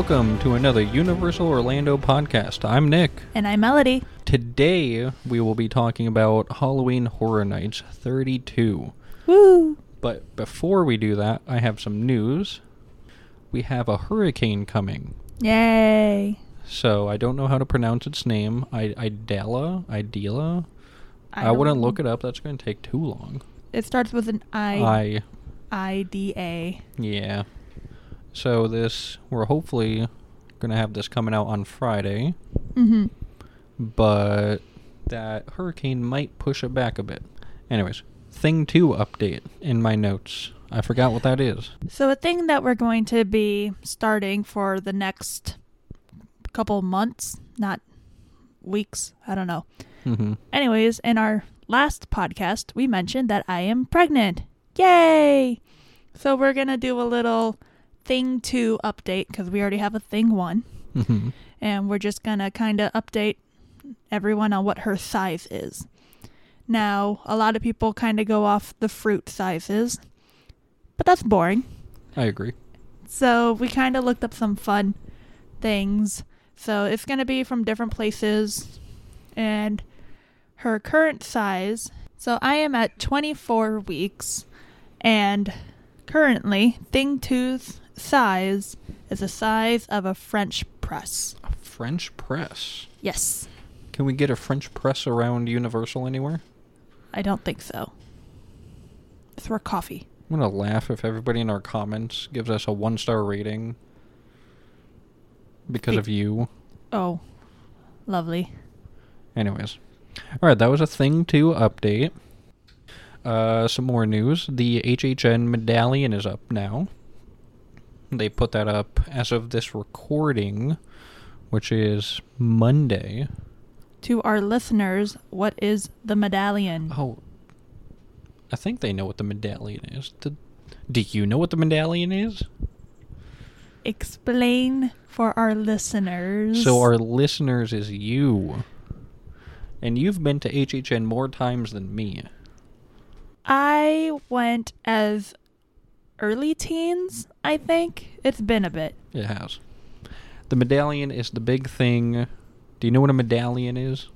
welcome to another Universal Orlando podcast. I'm Nick. And I'm Melody. Today we will be talking about Halloween Horror Nights 32. Woo! But before we do that, I have some news. We have a hurricane coming. Yay! So I don't know how to pronounce its name. I Idala? Idela? I, don't- wouldn't look it up. That's going to take too long. It starts with an I I I D A. yeah. So this we're hopefully going to have this coming out on Friday. Mm-hmm. but that hurricane might push it back a bit. Anyways, thing two update in my notes. I forgot what that is. So a thing that we're going to be starting for the next couple months, not weeks, I don't know. hmm Anyways, in our last podcast, we mentioned that I am pregnant. Yay! So we're going to do a little thing 2 update because we already have a thing 1 hmm and we're just going to kind of update everyone on what her size is. Now, a lot of people kind of go off the fruit sizes, but that's boring. I agree. So, we kind of looked up some fun things. So, it's going to be from different places and her current size. So, I am at 24 weeks and currently Thing 2's size is the size of a French press. A French press. Yes. Can we get a French press around Universal anywhere? I don't think so. For coffee. I'm gonna laugh if everybody in our comments gives us a one star rating because Be- of you. Oh, lovely. Anyways, all right, that was a thing to update. Uh, some more news. The HHN medallion is up now. They put that up as of this recording, which is Monday. To our listeners, what is the medallion? Oh, I think they know what the medallion is. Do, do you know what the medallion is? Explain for our listeners. So our listeners is you. And you've been to HHN more times than me. I went as early teens, I think. It's been a bit. It has. The medallion is the big thing. Do you know what a medallion is?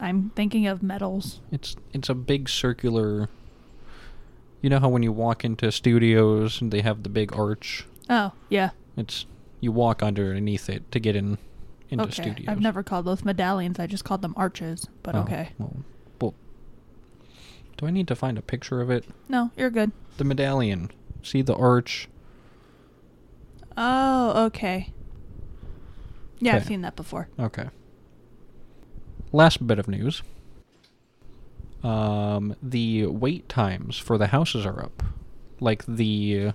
I'm thinking of medals. It's it's a big circular. You know how when you walk into studios and they have the big arch. Oh, yeah. It's you walk underneath it to get in into okay. studios. I've never called those medallions. I just called them arches, but Oh, okay. Well, well, do I need to find a picture of it? No, you're good. The medallion. See the arch. Oh, okay. Yeah, I've Okay. seen that before. Okay. Last bit of news. Um, the wait times for the houses are up, like the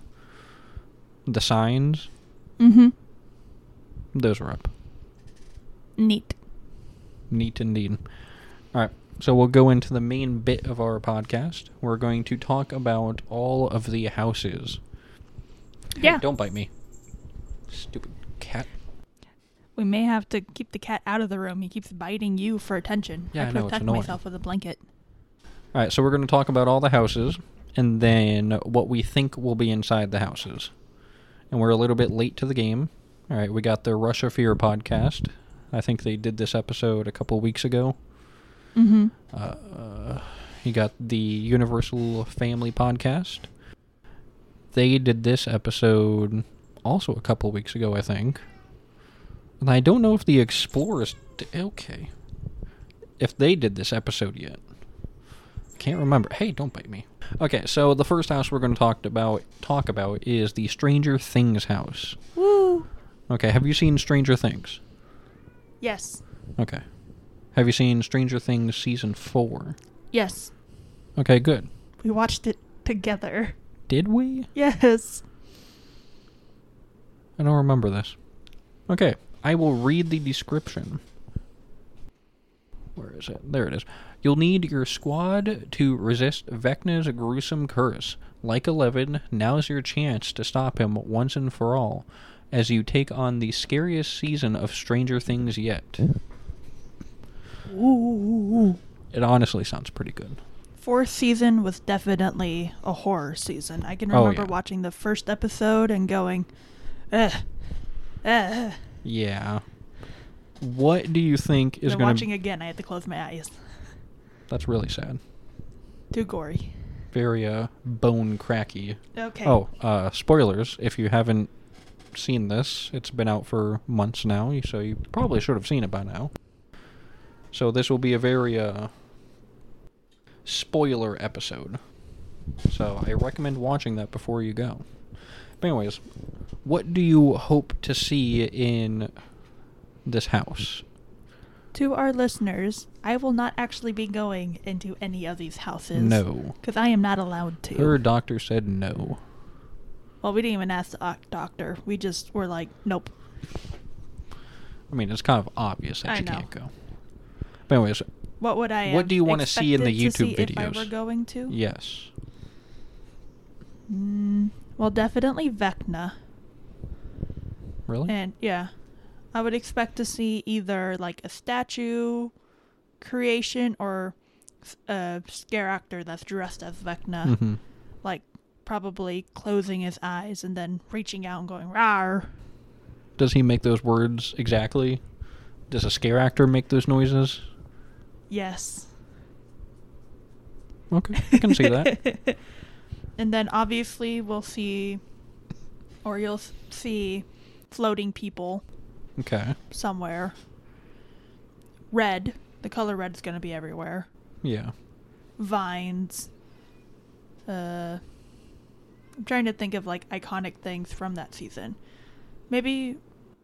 the signs. Mm-hmm. Those are up. Neat. Neat indeed. All right, so we'll go into the main bit of our podcast. We're going to talk about all of the houses. Hey, Yeah. don't bite me, stupid cat. We may have to keep the cat out of the room. He keeps biting you for attention. Yeah, I I know, it's protect annoying. myself with a blanket. All right, so we're going to talk about all the houses and then what we think will be inside the houses. And we're a little bit late to the game. All right, we got the Russia Fear podcast. I think they did this episode a couple weeks ago. Mm-hmm. Uh, you got the Universal Family podcast. They did this episode also a couple weeks ago, I think. And I don't know if the Explorers. d- okay. If they did this episode yet. Can't remember. Hey, don't bite me. Okay, so the first house we're going to talk about talk about is the Stranger Things house. Woo! Okay, have you seen Stranger Things? Yes. Okay. Have you seen Stranger Things season 4? Yes. Okay, good. We watched it together. Did we? Yes. I don't remember this. Okay, I will read the description. Where is it? There it is. You'll need your squad to resist Vecna's gruesome curse. Like Eleven, now's your chance to stop him once and for all, as you take on the scariest season of Stranger Things yet. Ooh. It honestly sounds pretty good. Fourth season was definitely a horror season. I can Oh, remember yeah. watching the first episode and going, ugh, Ugh. Yeah. What do you think is going watching again. I had to close my eyes. That's really sad. Too gory. Very uh bone cracky. Okay. Oh, uh, spoilers! If you haven't seen this, it's been out for months now, so you probably should have seen it by now. So this will be a very uh spoiler episode. So I recommend watching that before you go. But anyways, what do you hope to see in this house? To our listeners, I will not actually be going into any of these houses. No. Because I am not allowed to. Her doctor said no. Well, we didn't even ask the doctor. We just were like, nope. I mean, it's kind of obvious that I you know. can't go. But anyways, What would I? What do you wanna see in the YouTube see If I videos? were going to. yes. Mm, well, definitely Vecna. Really? And yeah, I would expect to see either like a statue creation or a scare actor that's dressed as Vecna, hmm like probably closing his eyes and then reaching out and going rawr. Does he make those words exactly? Does a scare actor make those noises? Yes. Okay, I can see that. and then obviously we'll see, or you'll see, floating people Okay. somewhere. Red. The color red is going to be everywhere. Yeah. vines. Uh, I'm trying to think of like iconic things from that season. Maybe,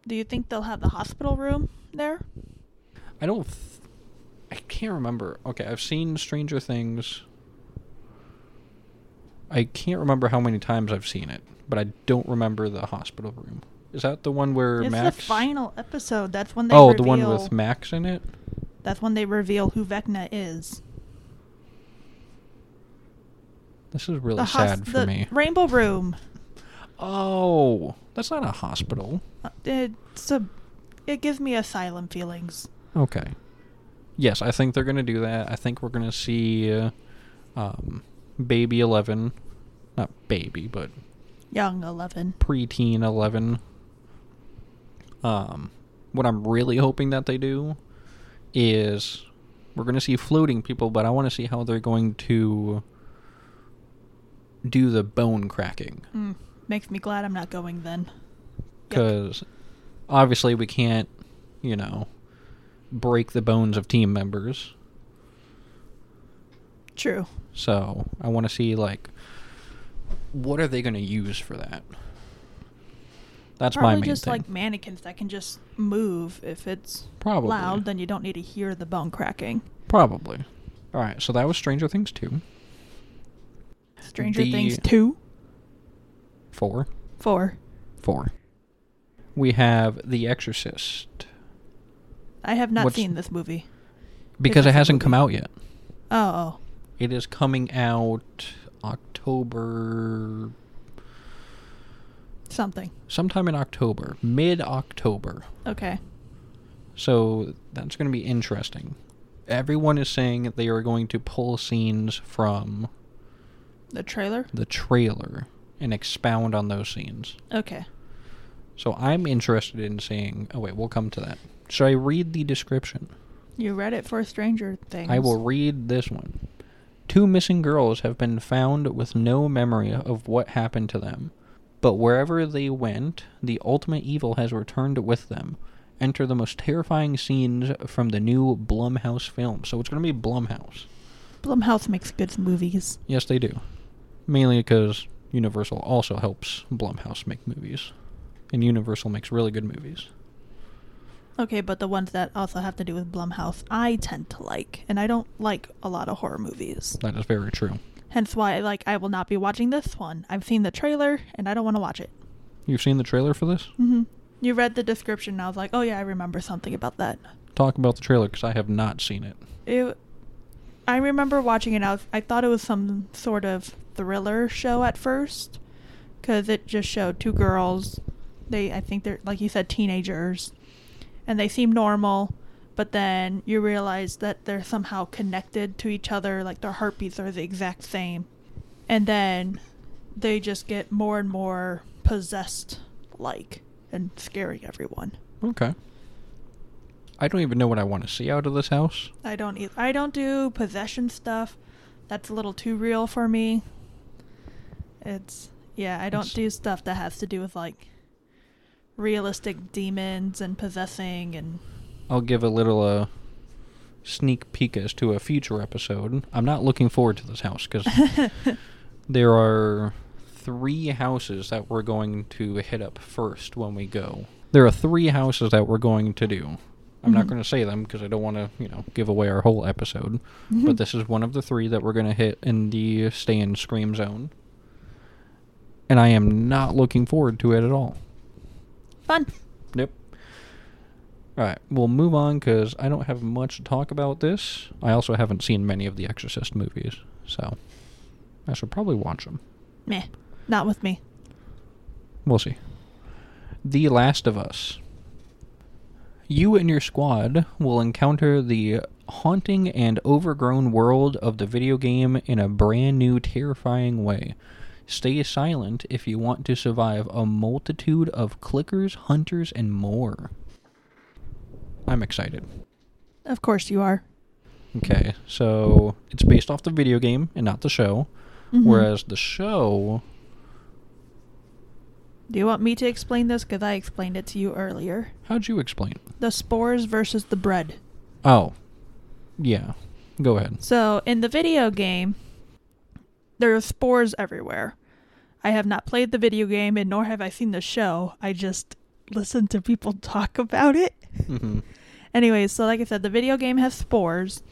do you think they'll have the hospital room there? I don't. I can't remember. Okay, I've seen Stranger Things. I can't remember how many times I've seen it, but I don't remember the hospital room. Is that the one where It's Max? the final episode. That's when they oh, reveal, the one with Max in it. That's when they reveal who Vecna is. This is really hos- sad for the me. Rainbow Room. Oh, that's not a hospital. Uh, It's a. It gives me asylum feelings. Okay. Yes, I think they're gonna do that. I think we're gonna see, uh, um, baby Eleven, not baby, but Young Eleven. preteen Eleven. Um, what I'm really hoping that they do is we're gonna see floating people, but I want to see how they're going to do the bone cracking. Mm, makes me glad I'm not going then. Because obviously we can't, you know, break the bones of team members. True. So I want to see like, what are they going to use for that? That's Probably my main just thing. like mannequins that can just move. If it's Probably. loud, then you don't need to hear the bone cracking. Probably. All right, so that was Stranger Things two, Stranger The- Things two, four, four. four. We have The Exorcist I have not What's- seen this movie. because it hasn't come movie? out yet. Oh, oh, It is coming out October, something. sometime in October, mid October. Okay. So that's going to be interesting. Everyone is saying that they are going to pull scenes from The trailer. the trailer and expound on those scenes. Okay. So I'm interested in seeing. Oh, wait, we'll come to that. Should I read the description? You read it for a Stranger Things. I will read this one. Two missing girls have been found with no memory of what happened to them. But wherever they went, the ultimate evil has returned with them. Enter the most terrifying scenes from the new Blumhouse film. So it's going to be Blumhouse. Blumhouse makes good movies. Yes, they do. Mainly because Universal also helps Blumhouse make movies. And Universal makes really good movies. Okay, but the ones that also have to do with Blumhouse, I tend to like, and I don't like a lot of horror movies. That is very true. Hence why, like, I will not be watching this one. I've seen the trailer, and I don't want to watch it. You've seen the trailer for this? Mm-hmm. You read the description, and I was like, oh yeah, I remember something about that. Talk about the trailer because I have not seen it. It, I remember watching it. I, was, I thought it was some sort of thriller show at first, because it just showed two girls. They, I think they're like you said, teenagers, and they seem normal, but then you realize that they're somehow connected to each other. Like their heartbeats are the exact same, and then they just get more and more possessed. Like and scaring everyone. Okay. I don't even know what I want to see out of this house. I don't I don't do possession stuff. That's a little too real for me. It's yeah, I don't It's- do stuff that has to do with like realistic demons and possessing and I'll give a little uh, sneak peek as to a future episode. I'm not looking forward to this house because there are three houses that we're going to hit up first when we go. There are three houses that we're going to do. I'm not Mhm. going to say them because I don't want to, you know, give away our whole episode. But this is one of the three that we're going to hit in the stay and scream zone. And I am not looking forward to it at all. Fun. Yep. All right, we'll move on because I don't have much to talk about this. I also haven't seen many of the Exorcist movies, so I should probably watch them. Meh. Not with me. We'll see. The Last of Us. You and your squad will encounter the haunting and overgrown world of the video game in a brand new, terrifying way. Stay silent if you want to survive a multitude of clickers, hunters, and more. I'm excited. Of course you are. Okay, so it's based off the video game and not the show. Mhm. Whereas the show Do you want me to explain this? Because I explained it to you earlier. How'd you explain it? The spores versus the bread. Oh, yeah. Go ahead. So in the video game, there are spores everywhere. I have not played the video game, and nor have I seen the show. I just listen to people talk about it. hmm Anyways, so like I said, the video game has spores,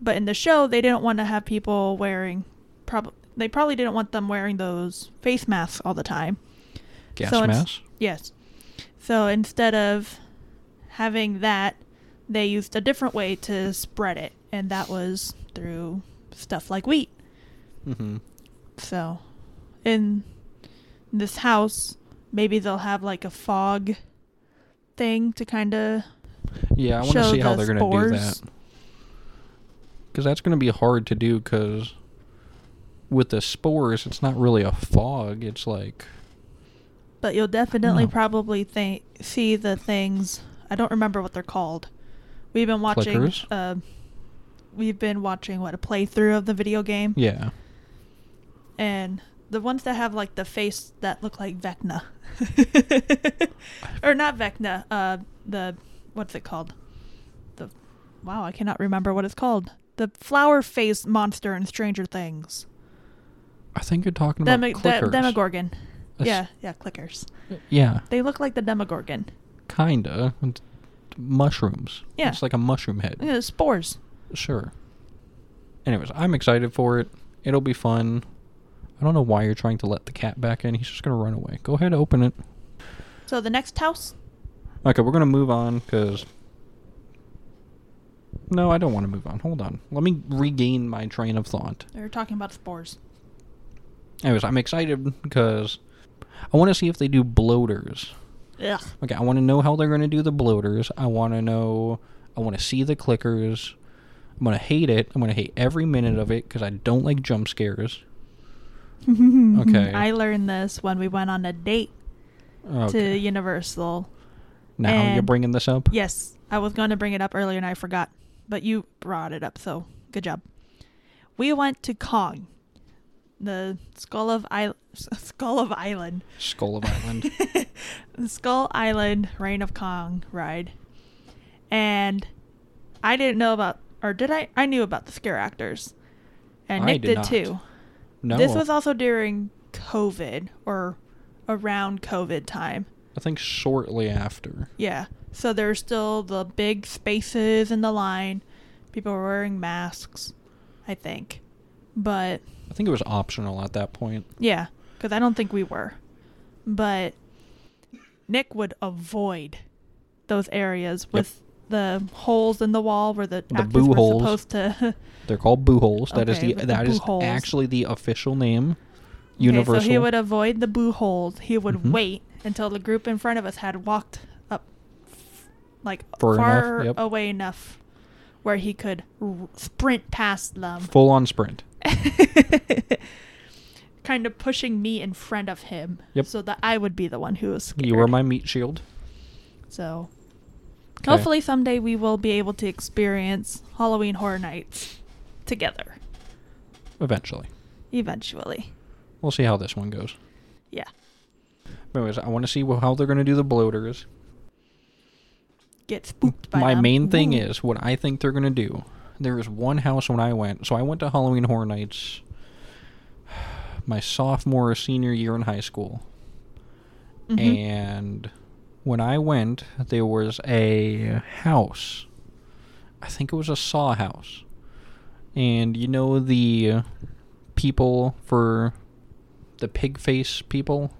but in the show, they didn't want to have people wearing. Prob- they probably didn't want them wearing those face masks all the time. Gas So it's- mask. Yes. So instead of having that, they used a different way to spread it, and that was through stuff like wheat. hmm So in this house, maybe they'll have like a fog thing to kind of. Yeah, I want to see how the they're going to do that. Because that's going to be hard to do. Because with the spores, it's not really a fog. It's like But you'll definitely probably think see the things. I don't remember what they're called. We've been watching. Uh, we've been watching what a playthrough of the video game. yeah, and the ones that have like the face that look like Vecna, or not Vecna. Uh, the what's it called? The wow, I cannot remember what it's called. The flower face monster in Stranger Things. I think you're talking about Demi- de- clickers. Demogorgon. That's- Yeah, yeah, clickers. Yeah, They look like the Demogorgon. kinda. It's mushrooms. Yeah. it's like a mushroom head. Yeah, spores. Sure. Anyways, I'm excited for it. It'll be fun. I don't know why you're trying to let the cat back in. He's just gonna run away. Go ahead, open it. So the next house. Okay, we're gonna move on because. No, I don't want to move on. Hold on. Let me regain my train of thought. They're talking about spores. Anyways, I'm excited because I want to see if they do bloaters. Ugh. Okay, I want to know how they're going to do the bloaters. I want to know. I want to see the clickers. I'm going to hate it. I'm going to hate every minute of it because I don't like jump scares. Okay. I learned this when we went on a date to Universal. now you're bringing this up? Yes, I was going to bring it up earlier and I forgot, but you brought it up, so good job. We went to Kong, the Skull of I- Skull of Island, Skull of Island. the Skull Island Reign of Kong ride, and I didn't know about, or did I? I knew about the scare actors, and I Nick did did, too. No. This was also during COVID or around COVID time. I think shortly after. Yeah. So there's still the big spaces in the line. People were wearing masks, I think. But I think it was optional at that point. yeah, because I don't think we were. But Nick would avoid those areas with the holes in the wall where the, The boo were holes. supposed to. They're called boo holes. That is Okay, the the that is holes. actually the official name. Okay, Universal. so he would avoid the boo holes. He would Mhm. wait until the group in front of us had walked up, like Far far enough, yep. away enough, where he could r- sprint past them. Full on sprint. Kind of pushing me in front of him Yep. so that I would be the one who was scared. You were my meat shield. So Okay. hopefully someday we will be able to experience Halloween Horror Nights together Eventually. eventually. We'll see how this one goes. Yeah. But anyways, I want to see how they're going to do the bloaters. Get spooked by My them. main thing Ooh. is what I think they're going to do. There was one house when I went. So I went to Halloween Horror Nights my sophomore or senior year in high school. Mhm. And when I went, there was a house. I think it was a saw house. And you know the people for the pig face people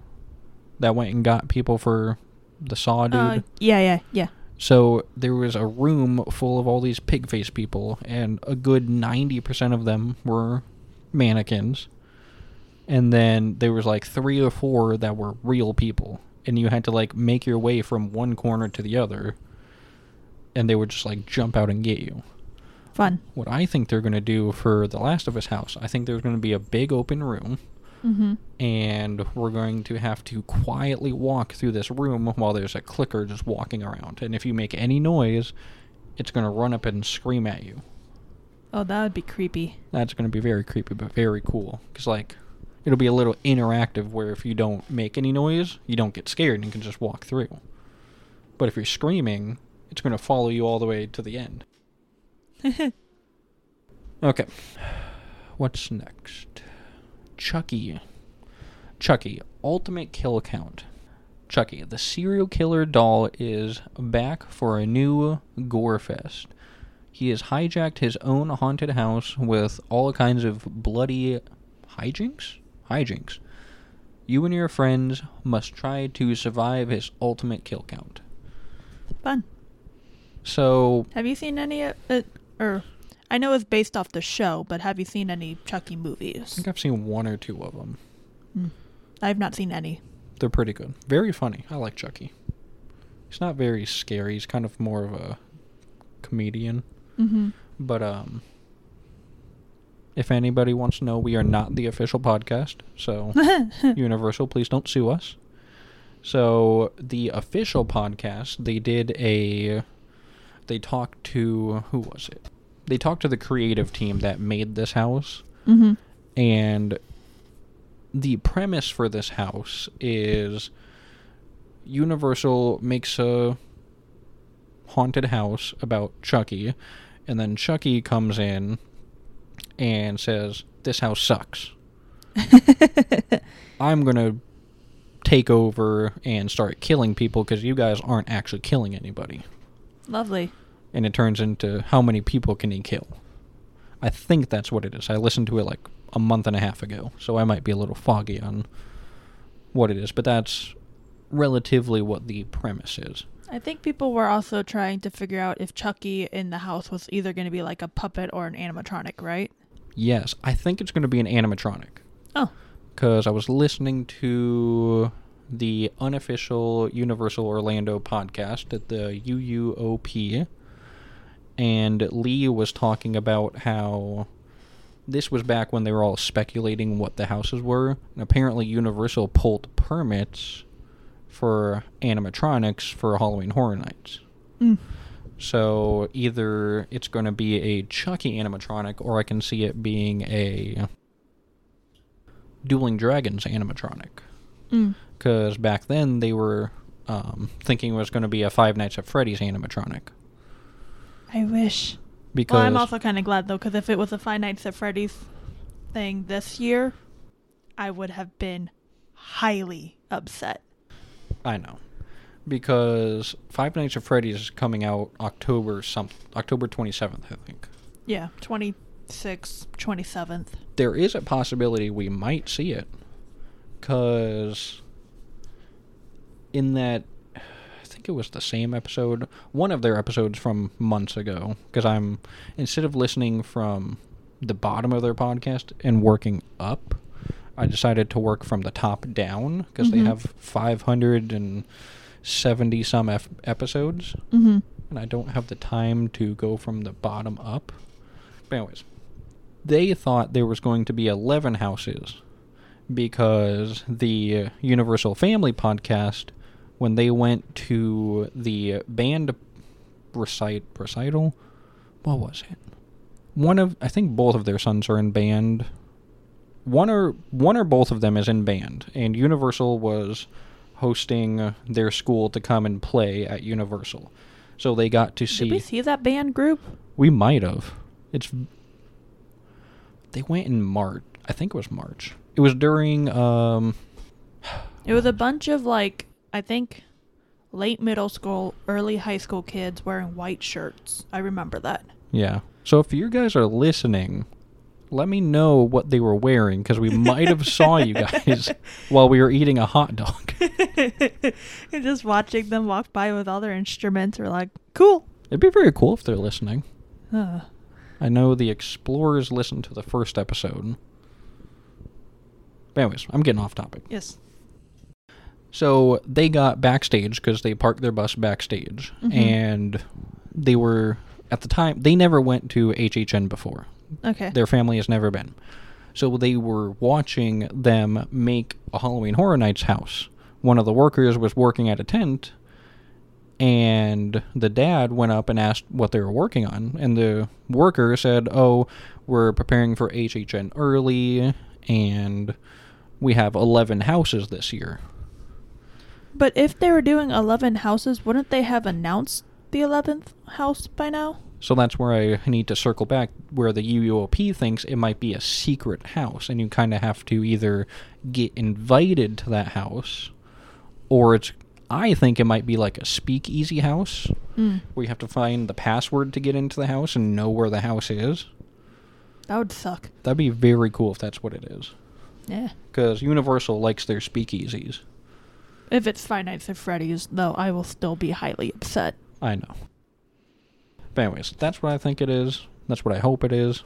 that went and got people for the saw dude? Uh, yeah, yeah, yeah. So there was a room full of all these pig face people, and a good 90% of them were mannequins. And then there was like three or four that were real people. And you had to like make your way from one corner to the other. And they would just like jump out and get you. Fun. What I think they're going to do for The Last of Us house, I think there's going to be a big open room Mm-hmm. and we're going to have to quietly walk through this room while there's a clicker just walking around. And if you make any noise, it's going to run up and scream at you. Oh, that would be creepy. That's going to be very creepy, but very cool. Because, like, it'll be a little interactive where if you don't make any noise, you don't get scared and you can just walk through. But if you're screaming, it's going to follow you all the way to the end. Okay. What's next? Chucky. Chucky, ultimate kill count. Chucky, the serial killer doll, is back for a new gore fest. He has hijacked his own haunted house with all kinds of bloody hijinks? Hijinks. You and your friends must try to survive his ultimate kill count. Fun. So, Have you seen any of it? Or I know it's based off the show, but have you seen any Chucky movies? I think I've seen one or two of them. Hmm. I've not seen any. They're pretty good. Very funny. I like Chucky. He's not very scary. He's kind of more of a comedian. Mm-hmm. But um if anybody wants to know, we are not the official podcast. So Universal, please don't sue us. So the official podcast, they did a they talked to who was it? They talked to the creative team that made this house mm-hmm. and the premise for this house is Universal makes a haunted house about Chucky, and then Chucky comes in and says, This house sucks. I'm going to take over and start killing people because you guys aren't actually killing anybody. Lovely. And it turns into how many people can he kill? I think that's what it is. I listened to it like a month and a half ago, so I might be a little foggy on what it is, but that's relatively what the premise is. I think people were also trying to figure out if Chucky in the house was either going to be like a puppet or an animatronic, right? Yes, I think it's going to be an animatronic Oh. because I was listening to the unofficial Universal Orlando podcast at the UUOP, and Lee was talking about how this was back when they were all speculating what the houses were, and apparently Universal pulled permits for animatronics for Halloween Horror Nights. Mm. So either it's going to be a Chucky animatronic, or I can see it being a Dueling Dragons animatronic. Mm. Because back then they were um, thinking it was going to be a Five Nights at Freddy's animatronic. I wish. Because Well, I'm also kind of glad though, because if it was a Five Nights at Freddy's thing this year, I would have been highly upset. I know. Because Five Nights at Freddy's is coming out October some October 27th, I think. Yeah, 26th, 27th. There is a possibility we might see it. Because in that, I think it was the same episode, one of their episodes from months ago. Because I'm, instead of listening from the bottom of their podcast and working up, I decided to work from the top down because Mhm. they have 570 some episodes Mm-hmm. and I don't have the time to go from the bottom up. But anyways, they thought there was going to be 11 houses because the Universal Family podcast, when they went to the band recite recital, what was it? One of I think both of their sons are in band. One or one or both of them is in band, and Universal was hosting their school to come and play at Universal. So they got to see. Did we see that band group? We might have. It's. They went in March. I think it was March. It was during. um It was a bunch of like I think late middle school, early high school kids wearing white shirts. I remember that. Yeah. So if you guys are listening, let me know what they were wearing because we might have saw you guys while we were eating a hot dog. and just watching them walk by with all their instruments are like, cool. It'd be very cool if they're listening. Uh, I know the explorers listened to the first episode. But anyways, I'm getting off topic. yes. So they got backstage because they parked their bus backstage, Mhm. and they were at the time they never went to HHN before. Okay. Their family has never been, so they were watching them make a Halloween Horror Nights house. One of the workers was working at a tent, and the dad went up and asked what they were working on, and the worker said, "Oh, we're preparing for HHN early, and we have eleven houses this year." But if they were doing 11 houses, wouldn't they have announced the 11th house by now? So that's where I need to circle back where the UUOP thinks it might be a secret house and you kind of have to either get invited to that house or it's I think it might be like a speakeasy house Mm. where you have to find the password to get into the house and know where the house is. That would suck. That'd be very cool if that's what it is. Yeah. Cuz Universal likes their speakeasies. If it's Five Nights at Freddy's, though, I will still be highly upset. I know. But anyways, that's what I think it is. That's what I hope it is.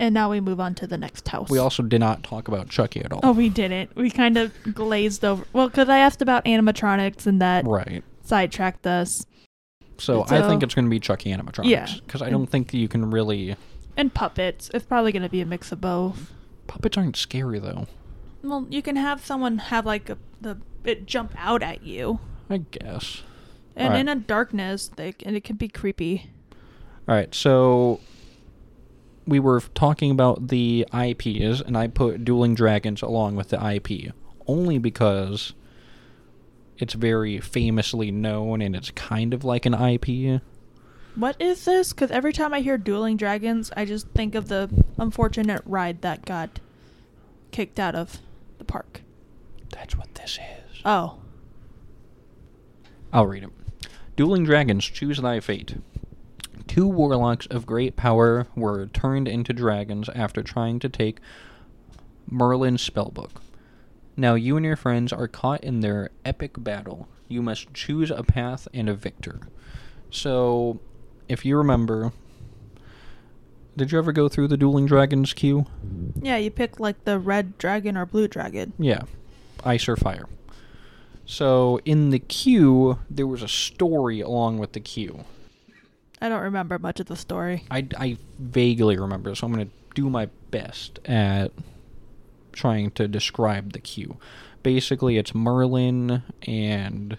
And now we move on to the next house. We also did not talk about Chucky at all. Oh, we didn't. We kind of glazed over. Well, because I asked about animatronics and that right. sidetracked us. So, I think it's going to be Chucky animatronics. Yeah. Because I don't think you can really. And puppets. It's probably going to be a mix of both. Puppets aren't scary though. Well, you can have someone have like a, the it jump out at you, I guess. and Alright. in a darkness, they and it can be creepy. All right. So we were talking about the IPs, and I put Dueling Dragons along with the IP only because it's very famously known, and it's kind of like an IP. What is this? Because every time I hear Dueling Dragons, I just think of the unfortunate ride that got kicked out of the park. That's what this is. Oh, I'll read it. Dueling Dragons, choose thy fate. Two warlocks of great power were turned into dragons after trying to take Merlin's spellbook. Now you and your friends are caught in their epic battle. You must choose a path and a victor. So, if you remember, did you ever go through the Dueling Dragons queue? yeah. You pick like the red dragon or blue dragon. Yeah, ice or fire. So in the queue, there was a story along with the queue. I don't remember much of the story. I, I vaguely remember, so I'm going to do my best at trying to describe the queue. Basically, it's Merlin and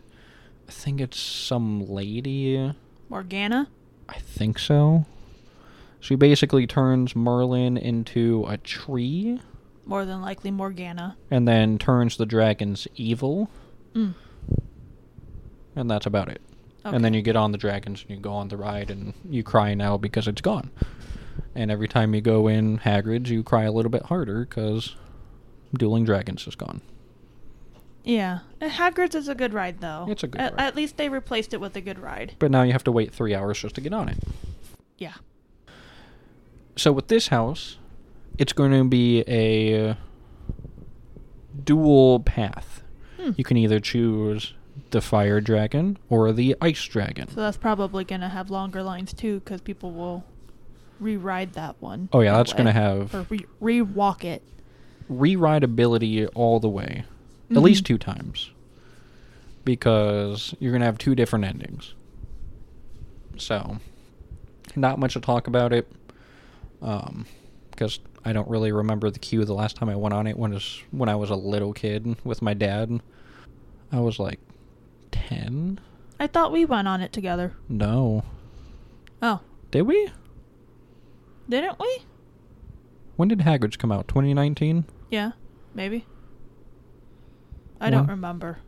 I think it's some lady. Morgana. I think so. She basically turns Merlin into a tree More than likely Morgana. and then turns the dragons evil, Mm. and that's about it. And then you get on the dragons and you go on the ride and you cry now because it's gone. And every time you go in Hagrid's, you cry a little bit harder because Dueling Dragons is gone. Yeah, and Hagrid's is a good ride though. It's a good at, ride. At least they replaced it with a good ride. But now you have to wait three hours just to get on it. Yeah. So with this house, it's going to be a dual path. Hmm. You can either choose the fire dragon or the ice dragon. So that's probably gonna have longer lines too, because people will re-ride that one. Oh yeah, that's going to have or re- re-walk it. rewrite ability all the way, at Mhm. least two times, because you're gonna have two different endings. So, not much to talk about it, because because I don't really remember the queue. The last time I went on it was when I was a little kid with my dad. I was like ten. I thought we went on it together. No, Oh, did we? didn't we? When did Hagrid's come out? 2019. Yeah, maybe. I don't remember.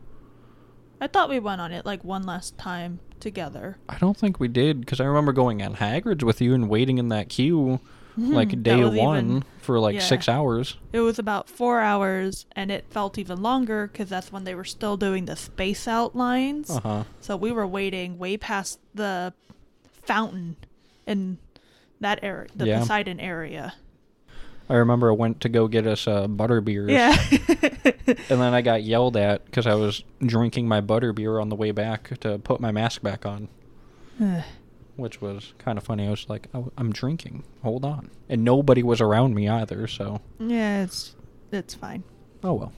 I thought we went on it like one last time together. I don't think we did because I remember going on Hagrid's with you and waiting in that queue like day one even- for like yeah. six hours. It was about four hours, and it felt even longer because that's when they were still doing the space out lines. Uh huh. So we were waiting way past the fountain in that area, the Yeah. Poseidon area. I remember I went to go get us uh, Butterbeers. Yeah. And then I got yelled at because I was drinking my Butterbeer on the way back to put my mask back on, which was kind of funny. I was like, oh, I'm drinking. Hold on. And nobody was around me either, so. yeah, it's it's fine. Oh well.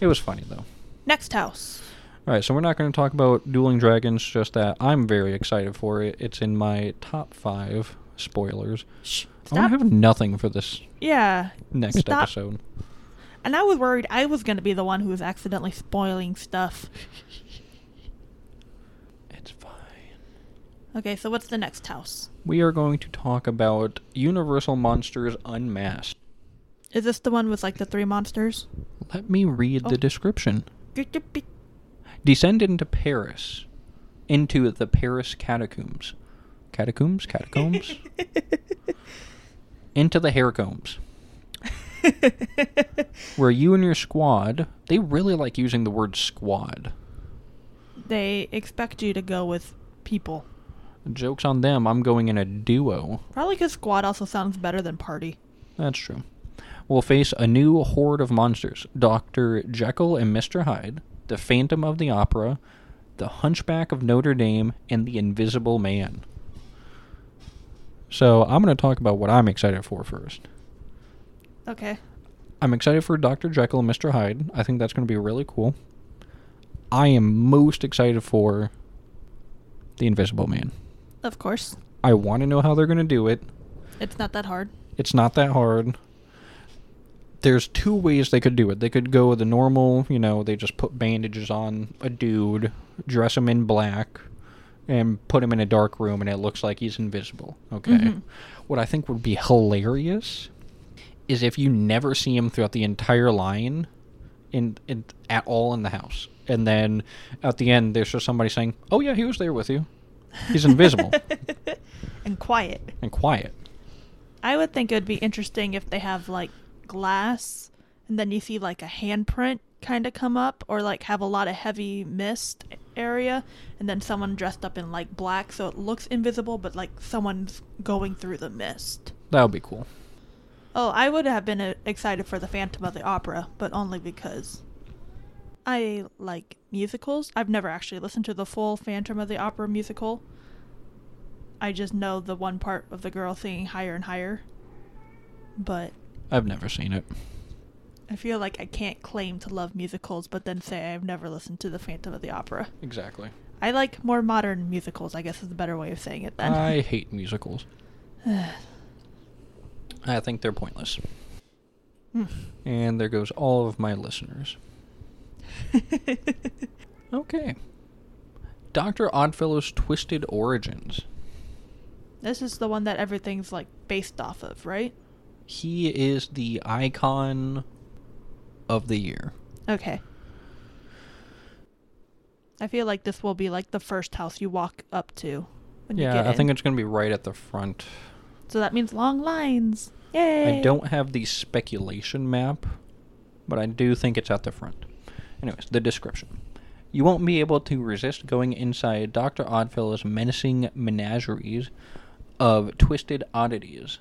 It was funny though. Next house. All right, so we're not going to talk about Dueling Dragons, just that I'm very excited for it. It's in my top five spoilers. Shh. I Stop. to have nothing for this yeah. next Stop. episode. And I was worried I was going to be the one who was accidentally spoiling stuff. It's fine. Okay, so what's the next house? We are going to talk about Universal Monsters Unmasked. Is this the one with like the three monsters? Let me read Oh. the description. Descend into Paris, into the Paris catacombs. Catacombs? Catacombs? into the Haircombs. Where you and your squad, they really like using the word squad. they expect you to go with people. Joke's on them, I'm going in a duo. Probably because squad also sounds better than party. That's true. We'll face a new horde of monsters Dr. Jekyll and Mr. Hyde, the Phantom of the Opera, the Hunchback of Notre Dame, and the Invisible Man. So, I'm going to talk about what I'm excited for first. Okay. I'm excited for Dr. Jekyll and Mr. Hyde. I think that's going to be really cool. I am most excited for the Invisible Man. Of course. I want to know how they're going to do it. It's not that hard. It's not that hard. There's two ways they could do it. They could go the normal, you know, they just put bandages on a dude, dress him in black, and put him in a dark room, and it looks like he's invisible. Okay. Mhm. What I think would be hilarious is if you never see him throughout the entire line, in, in at all in the house, and then at the end there's just somebody saying, "Oh yeah, he was there with you. He's invisible and quiet. and quiet." I would think it would be interesting if they have like glass and then you see like a handprint kind of come up or like have a lot of heavy mist area and then someone dressed up in like black so it looks invisible but like someone's going through the mist. That would be cool. Oh, I would have been uh, excited for the Phantom of the Opera, but only because I like musicals. I've never actually listened to the full Phantom of the Opera musical. I just know the one part of the girl singing higher and higher. But I've never seen it. I feel like I can't claim to love musicals, but then say I've never listened to the Phantom of the Opera. Exactly. I like more modern musicals, I guess is the better way of saying it then. I hate musicals. I think they're pointless. Hmm. And there goes all of my listeners. Okay. Dr. Oddfellow's Twisted Origins. this is the one that everything's like based off of, right? He is the icon of the year. Okay. I feel like this will be like the first house you walk up to when you yeah, get I in. think it's going to be right at the front. so that means long lines. Yay! I don't have the speculation map, but I do think it's at the front. Anyways, the description. You won't be able to resist going inside Dr. Oddfellow's menacing menageries of twisted oddities.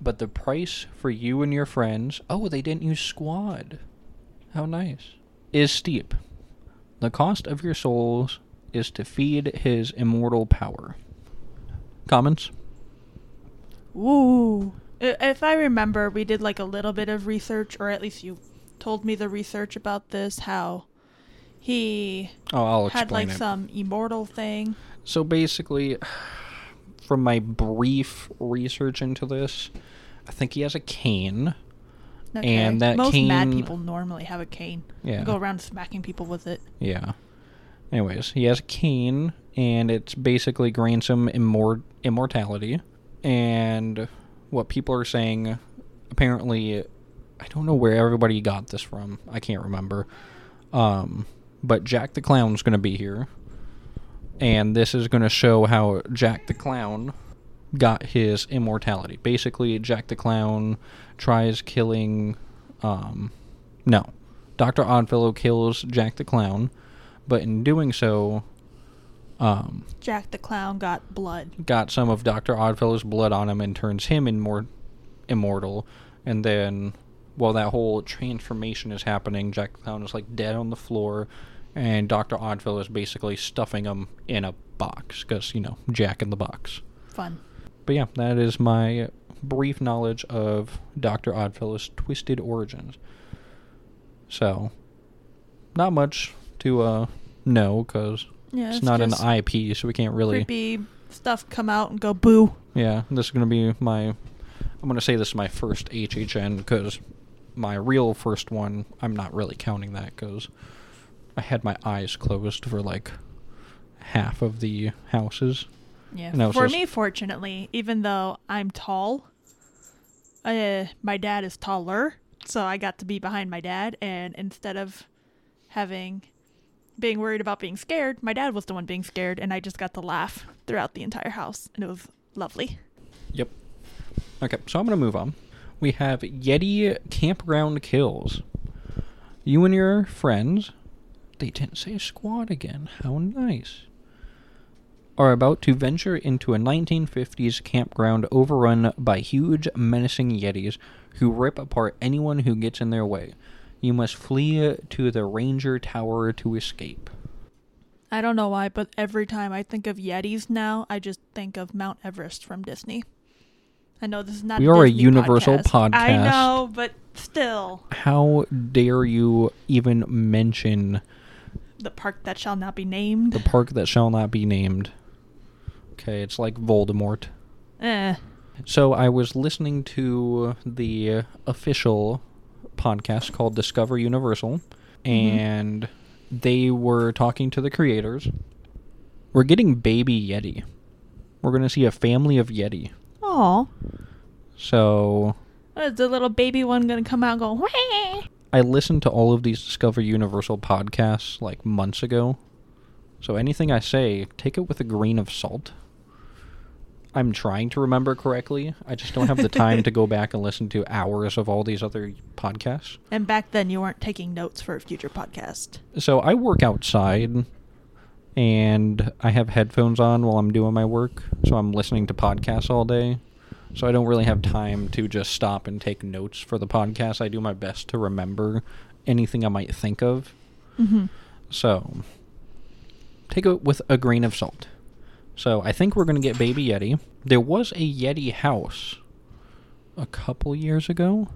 But the price for you and your friends, oh, they didn't use squad. How nice. Is steep. The cost of your souls is to feed his immortal power. Comments? Ooh. If I remember, we did like a little bit of research, or at least you told me the research about this. How he Oh, I'll had like it. some immortal thing. So basically, from my brief research into this, I think he has a cane. Okay. And that most mad people normally have a cane. Yeah. Go around smacking people with it. Yeah. Anyways, he has a cane, and it's basically grants him immor- immortality. And what people are saying, apparently, I don't know where everybody got this from. I can't remember. Um, but Jack the Clown's going to be here. And this is going to show how Jack the Clown got his immortality. Basically, Jack the Clown tries killing. Um, no. Dr. Oddfellow kills Jack the Clown, but in doing so, um, Jack the Clown got blood. got some of Dr. Oddfellow's blood on him and turns him immor- immortal. And then, while that whole transformation is happening, Jack the Clown is like dead on the floor, and Dr. Oddfellow is basically stuffing him in a box because, you know, Jack in the box. Fun. But yeah, that is my brief knowledge of Dr. Oddfellow's twisted origins. So, not much to uh, know because Yeah, it's, it's not an IP, so we can't really. Creepy stuff come out and go boo. Yeah, this is gonna be my. I'm gonna say this is my first HHN because my real first one. I'm not really counting that because I had my eyes closed for like half of the houses. Yeah. And I was For just- me, fortunately, even though I'm tall, uh, my dad is taller, so I got to be behind my dad. And instead of having being worried about being scared, my dad was the one being scared, and I just got to laugh throughout the entire house, and it was lovely. Yep. Okay, so I'm gonna move on. We have Yeti campground kills. You and your friends, they didn't say squad again. How nice. Are about to venture into a 1950s campground overrun by huge, menacing Yetis who rip apart anyone who gets in their way. You must flee to the Ranger Tower to escape. I don't know why, but every time I think of Yetis now, I just think of Mount Everest from Disney. I know this is not. We are a Universal I podcast. I know, but still, How dare you even mention the park that shall not be named. the park that shall not be named? Okay, it's like Voldemort. eh. So I was listening to the official podcast called Discover Universal, and they were talking to the creators. We're getting baby Yeti. We're going to see a family of Yeti. Aw. So Is the little baby one gonna come out and go? Wah! I listened to all of these Discover Universal podcasts like months ago. So anything I say, take it with a grain of salt. I'm trying to remember correctly. I just don't have the time to go back and listen to hours of all these other podcasts. And back then, you weren't taking notes for a future podcast. So I work outside and I have headphones on while I'm doing my work. So I'm listening to podcasts all day. So I don't really have time to just stop and take notes for the podcast. I do my best to remember anything I might think of. Mm-hmm. So, take it with a grain of salt. So, I think we're going to get Baby Yeti. There was a Yeti house a couple years ago.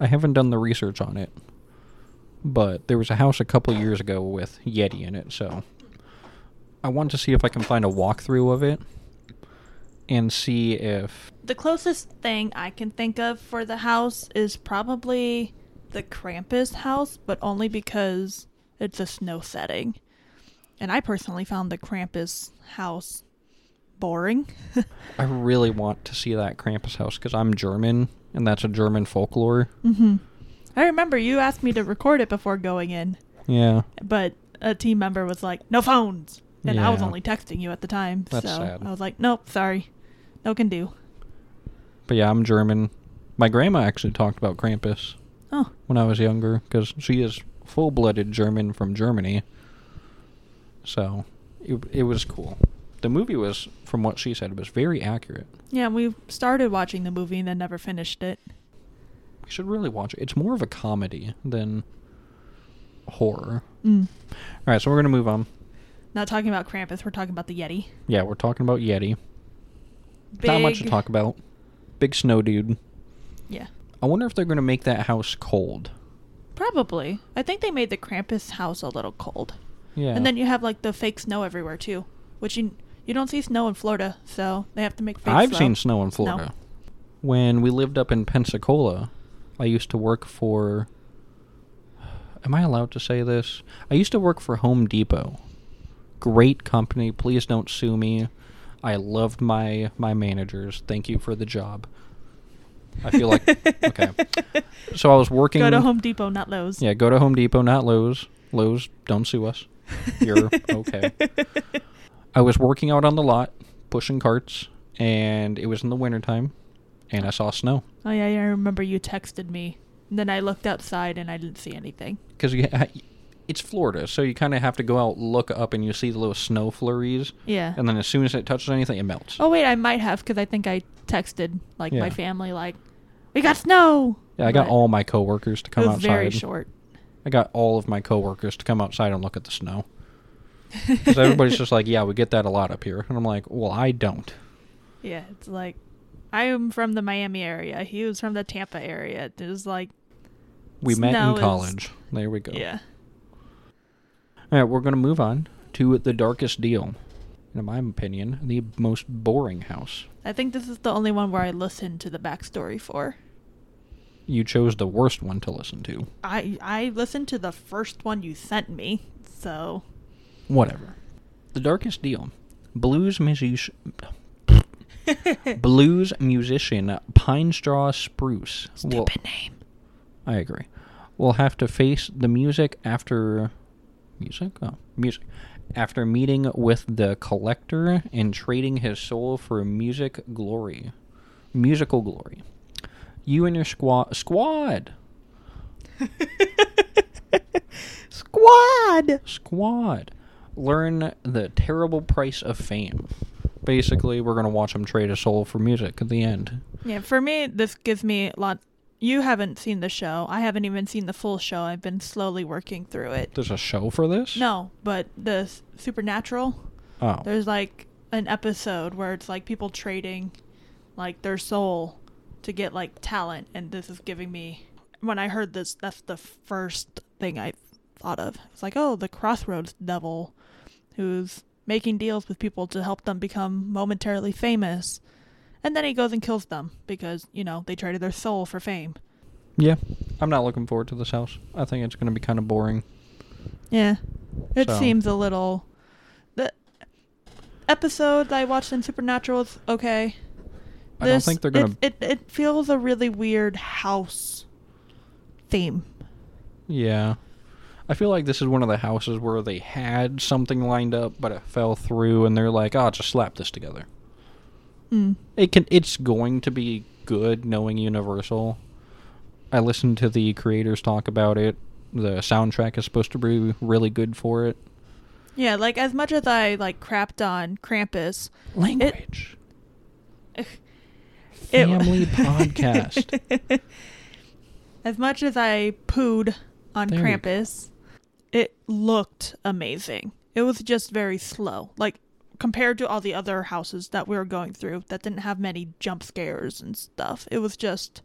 I haven't done the research on it. But there was a house a couple years ago with Yeti in it, so I want to see if I can find a walkthrough of it and see if The closest thing I can think of for the house is probably the Krampus house, but only because it's a snow setting. And I personally found the Krampus house boring. I really want to see that Krampus house because I'm German and that's a German folklore. mm-hmm. I remember you asked me to record it before going in, Yeah. but a team member was like, "No phones," and I was only texting you at the time. That's so sad. I was like, "Nope, sorry, no can do." But yeah, I'm German. My grandma actually talked about Krampus Oh, when I was younger because she is full-blooded German from Germany. So it it was cool. The movie was, from what she said, was very accurate. yeah. We started watching the movie and then never finished it. We should really watch it. It's more of a comedy than horror. Mm. All right, so we're gonna move on. Not talking about Krampus. We're talking about the Yeti. Yeah, we're talking about Yeti. Not much to talk about. Big snow dude. Yeah, I wonder if they're gonna make that house cold. probably. I think they made the Krampus house a little cold. Yeah. And then you have like the fake snow everywhere too, which you you don't see snow in Florida, so they have to make fake snow. I've snow. seen snow in Florida. when we lived up in Pensacola, I used to work for. Am I allowed to say this? I used to work for Home Depot. Great company. Please don't sue me. I loved my my managers. Thank you for the job. I feel like okay. So I was working. Go to Home Depot, not Lowe's. Yeah, go to Home Depot, not Lowe's. Lowe's, don't sue us. You're okay. I was working out on the lot, pushing carts, and it was in the wintertime, and I saw snow. Oh yeah, yeah, I remember you texted me. And then I looked outside and I didn't see anything. Because it's Florida, so you kind of have to go out, look up, and you see the little snow flurries, Yeah. and then as soon as it touches anything, it melts. oh wait, I might have because I think I texted like my family like, "We got snow." Yeah, I got But all my coworkers to come it was outside. very short. I got all of my coworkers to come outside and look at the snow. Because everybody's just like, yeah, we get that a lot up here. And I'm like, well, I don't. Yeah, it's like I am from the Miami area. He was from the Tampa area. It was like, We met Snow in is- college. There we go. yeah. All right, we're going to move on to the darkest deal. In my opinion, the most boring house. I think this is the only one where I listened to the backstory for. You chose the worst one to listen to. I I listened to the first one you sent me, so Whatever. The darkest deal. Blues musician. Blues musician Pine Straw Spruce. will- stupid name. I agree. We'll have to face the music after music. Oh, music. After meeting with the collector and trading his soul for music glory, musical glory. You and your squad squad Squad. squad learn the terrible price of fame. Basically, we're gonna watch him trade his soul for music at the end. Yeah, for me, this gives me a lot. You haven't seen the show. I haven't even seen the full show. I've been slowly working through it. There's a show for this. No, but the s- Supernatural. Oh. There's like an episode where it's like people trading like their soul to get like talent and this is giving me when I heard this that's the first thing I thought of. It's like, "Oh, the Crossroads devil who's making deals with people to help them become momentarily famous." And then he goes and kills them because, you know, they traded their soul for fame. Yeah. I'm not looking forward to this house. I think it's gonna be kind of boring. Yeah. It So- seems a little the episode I watched in Supernatural is okay. I don't think they're gonna. It, it it feels a really weird house theme. Yeah. I feel like this is one of the houses where they had something lined up, but it fell through, and they're like, "Oh, just slap this together." Mm. It can. It's going to be good, knowing Universal. I listened to the creators talk about it. The soundtrack is supposed to be really good for it. Yeah, like as much as I like crapped on Krampus, Language. it- Family podcast. as much as I pooed on There. Krampus, it looked amazing. It was just very slow. Like compared to all the other houses that we were going through that didn't have many jump scares and stuff. It was just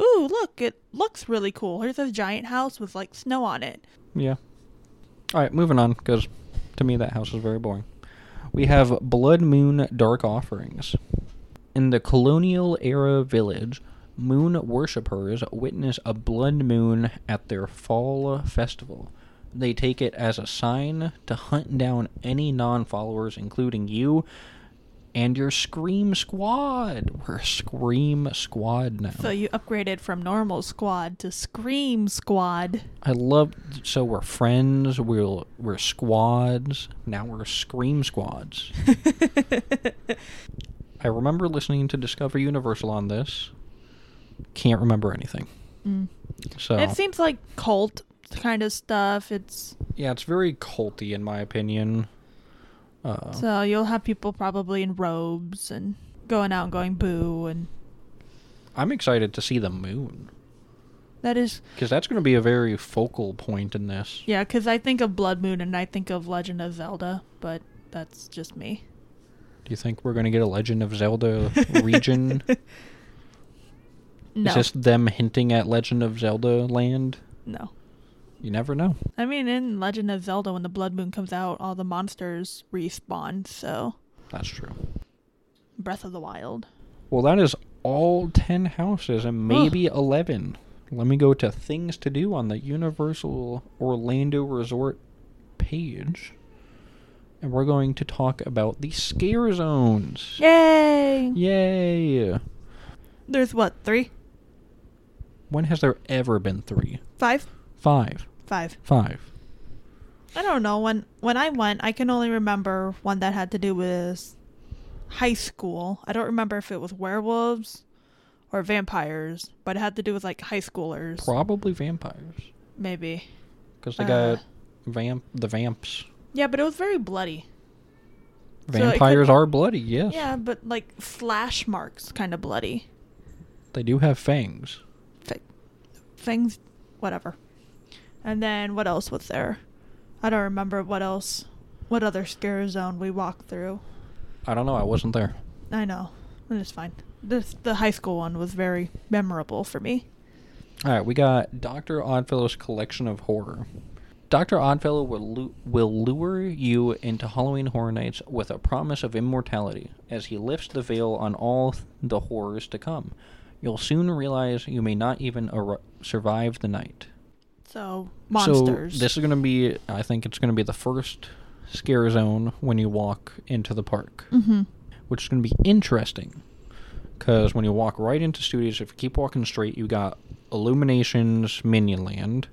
Ooh, look, it looks really cool. Here's a giant house with like snow on it. Yeah. All right, moving on because to me that house is very boring. We have Blood Moon Dark Offerings. In the colonial era village, moon worshippers witness a blood moon at their fall festival. They take it as a sign to hunt down any non followers, including you and your Scream Squad. We're Scream Squad now. So you upgraded from normal squad to scream squad. I love so we're friends, we're we're squads. Now we're scream squads. I remember listening to Discover Universal on this. Can't remember anything. Mm. So It seems like cult kind of stuff. It's yeah, it's very culty in my opinion. Uh, so you'll have people probably in robes and going out and going boo and I'm excited to see the moon that is because that's going to be a very focal point in this. yeah. Because I think of Blood Moon and I think of Legend of Zelda, but that's just me. Do you think we're going to get a Legend of Zelda region? No, Is this them hinting at Legend of Zelda land? no. You never know. I mean, in Legend of Zelda, when the Blood Moon comes out, all the monsters respawn. So That's true. Breath of the Wild. Well, that is all 10 houses and maybe 11. Let me go to things to do on the Universal Orlando Resort page. And we're going to talk about the scare zones. Yay! Yay! There's what, three? When has there ever been three? Five? Five. Five. Five. I don't know. When when I went, I can only remember one that had to do with high school. I don't remember if it was werewolves or vampires, but it had to do with like high schoolers. Probably vampires. maybe. Because they Uh. got vamp the vamps. Yeah, but it was very bloody. So could- Vampires are bloody, yes. Yeah, but like slash marks, kind of bloody. They do have fangs. Fangs, whatever. And then what else was there? I don't remember what else. What other scare zone we walked through? I don't know. I wasn't there. I know, it's fine. This the high school one was very memorable for me. All right, we got Doctor Oddfellow's collection of horror. Doctor Oddfellow will lu- will lure you into Halloween Horror Nights with a promise of immortality as he lifts the veil on all the horrors to come. You'll soon realize you may not even ar- survive the night. So monsters. So this is going to be, I think it's going to be the first scare zone when you walk into the park, Mm-hmm. which is going to be interesting. Because when you walk right into studios, if you keep walking straight, you got Illumination's Minion Land,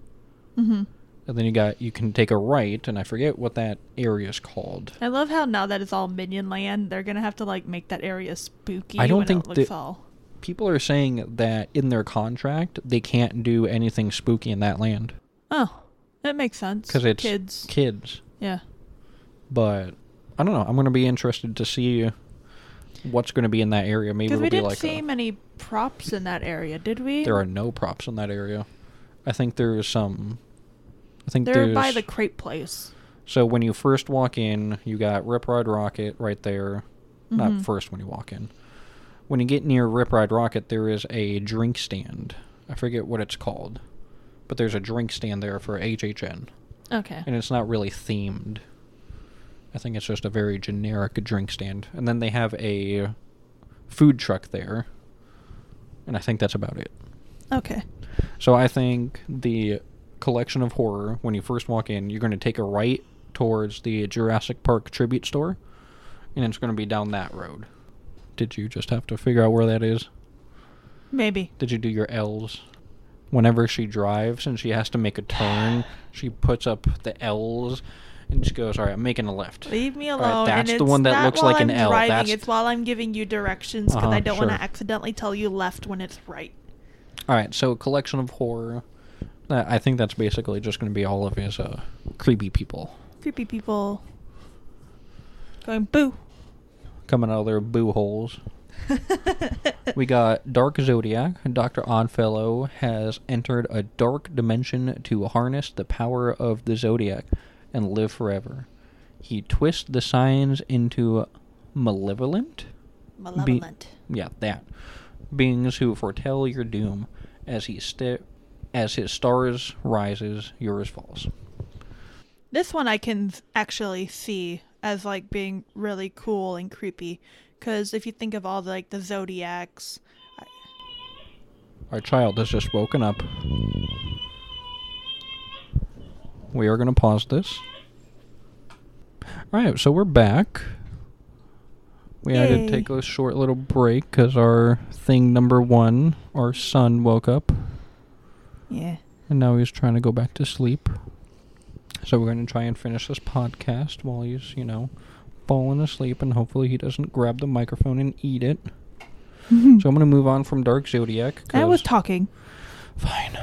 Mm-hmm. and then you got you can take a right, and I forget what that area is called. I love how now that it's all Minion Land, they're gonna have to like make that area spooky. I don't when think it looks that- all. People are saying that in their contract they can't do anything spooky in that land Oh, that makes sense. because it's kids. kids. yeah. But I don't know. I'm going to be interested to see what's going to be in that area. Maybe it'll we be didn't like see a, many props in that area, did we? there are no props in that area. I think there's some. I think They're by the crepe place. so when you first walk in, you got Rip Ride Rockit right there. Not Mhm. first when you walk in. When you get near Rip Ride Rockit, there is a drink stand. I forget what it's called, but there's a drink stand there for HHN, Okay. and it's not really themed. I think it's just a very generic drink stand, and then they have a food truck there, and I think that's about it. Okay. So I think the collection of horror, when you first walk in, you're going to take a right towards the Jurassic Park tribute store, and it's going to be down that road. Did you just have to figure out where that is? Maybe. Did you do your L's? Whenever she drives and she has to make a turn, she puts up the L's and she goes, "All right, I'm making a left." Leave me alone. right, and that's the one that looks like an I'm L. Driving. That's It's while I'm giving you directions because Uh-huh, I don't want to accidentally tell you left when it's right. All right, so a collection of horror. I think that's basically just going to be all of his uh, creepy people Creepy people going boo. Coming out of their boo holes. We got Dark Zodiac. Dr. Oddfellow has entered a dark dimension to harness the power of the Zodiac and live forever. He twists the signs into malevolent, Malevolent. yeah, that beings who foretell your doom. As he sti- as his stars rises, yours falls. This one I can actually see as like being really cool and creepy because if you think of all the, like the zodiacs, Our child has just woken up. We are going to pause this. Alright, so we're back. We had to take a short little break because our thing number one, our son, woke up. yeah, And now he's trying to go back to sleep. So we're going to try and finish this podcast while he's, you know, falling asleep. And hopefully he doesn't grab the microphone and eat it. So I'm going to move on from Dark Zodiac. I was talking. Fine.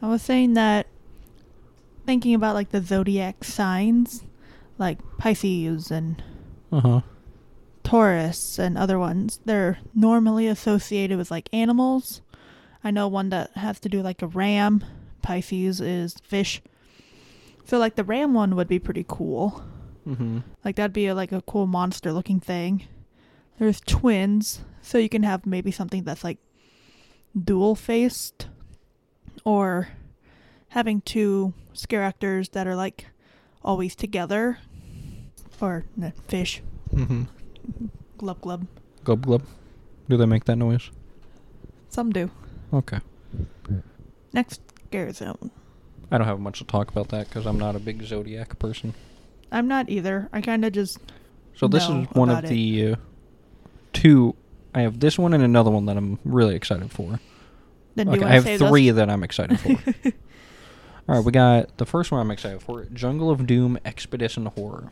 I was saying that thinking about like the zodiac signs, like Pisces and Uh huh. Taurus and other ones, they're normally associated with like animals. I know one that has to do like a ram. Pisces is fish. So like the ram one would be pretty cool. Mm-hmm. Like that'd be a, like a cool monster looking thing. There's twins, so you can have maybe something that's like dual faced or having two scare actors that are like always together or no, fish Mm-hmm. glub glub Glub glub. Do they make that noise? Some do. Okay. Next scare zone. I don't have much to talk about that because I'm not a big Zodiac person. I'm not either. I kind of just. So this is one of it. the uh, two. I have this one and another one that I'm really excited for. Then Okay, I have three those? that I'm excited for. All right, we got the first one I'm excited for Jungle of Doom Expedition Horror.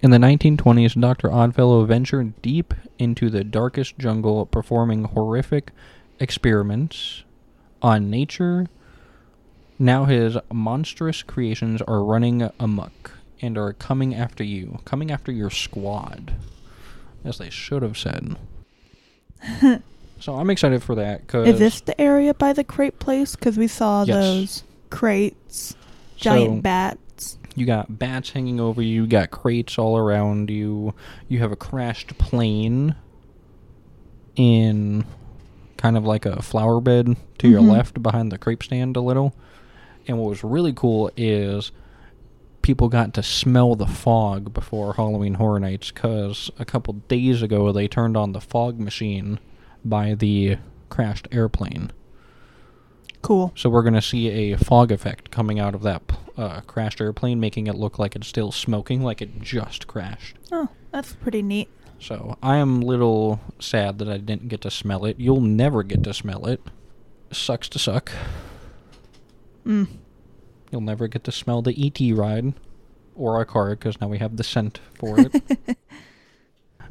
In the 1920s, Dr. Oddfellow ventured deep into the darkest jungle, performing horrific experiments on nature. Now his monstrous creations are running amok and are coming after you, coming after your squad, as they should have said. so I'm excited for that because Is this the area by the crate place? Because we saw Yes. those crates, giant So- bats. You got bats hanging over you, you got crates all around you, you have a crashed plane in kind of like a flower bed to your Mhm. left behind the crepe stand a little. And what was really cool is people got to smell the fog before Halloween Horror Nights because a couple days ago they turned on the fog machine by the crashed airplane. Cool. So we're going to see a fog effect coming out of that uh, crashed airplane, making it look like it's still smoking, like it just crashed. Oh, that's pretty neat. So I am a little sad that I didn't get to smell it. You'll never get to smell it. Sucks to suck. Mm. You'll never get to smell the ET ride or our car because now we have the scent for it. but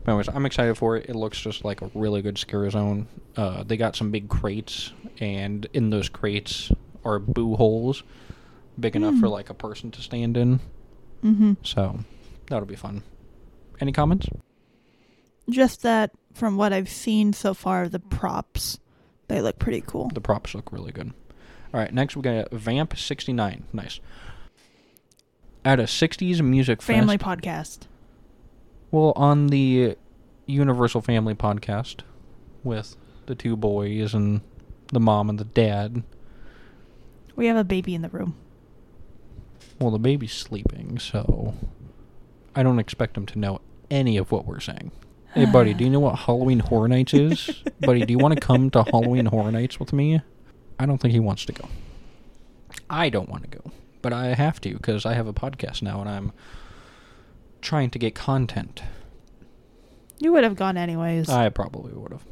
anyways, I'm excited for it. It looks just like a really good scare zone. Uh, they got some big crates, and in those crates are boo holes big enough for Hmm. like a person to stand in. Mm-hmm. So that'll be fun. Any comments? Just that from what I've seen so far, the props, they look pretty cool. The props look really good. All right, next we got Vamp 69. Nice. At a 60s music Family fest. podcast. Well, on the Universal Family podcast with the two boys and the mom and the dad. We have a baby in the room. Well, the baby's sleeping, so I don't expect him to know any of what we're saying. Hey, buddy, do you know what Halloween Horror Nights is? buddy, do you want to come to Halloween Horror Nights with me? I don't think he wants to go. I don't want to go, but I have to because I have a podcast now and I'm trying to get content. You would have gone anyways. I probably would have.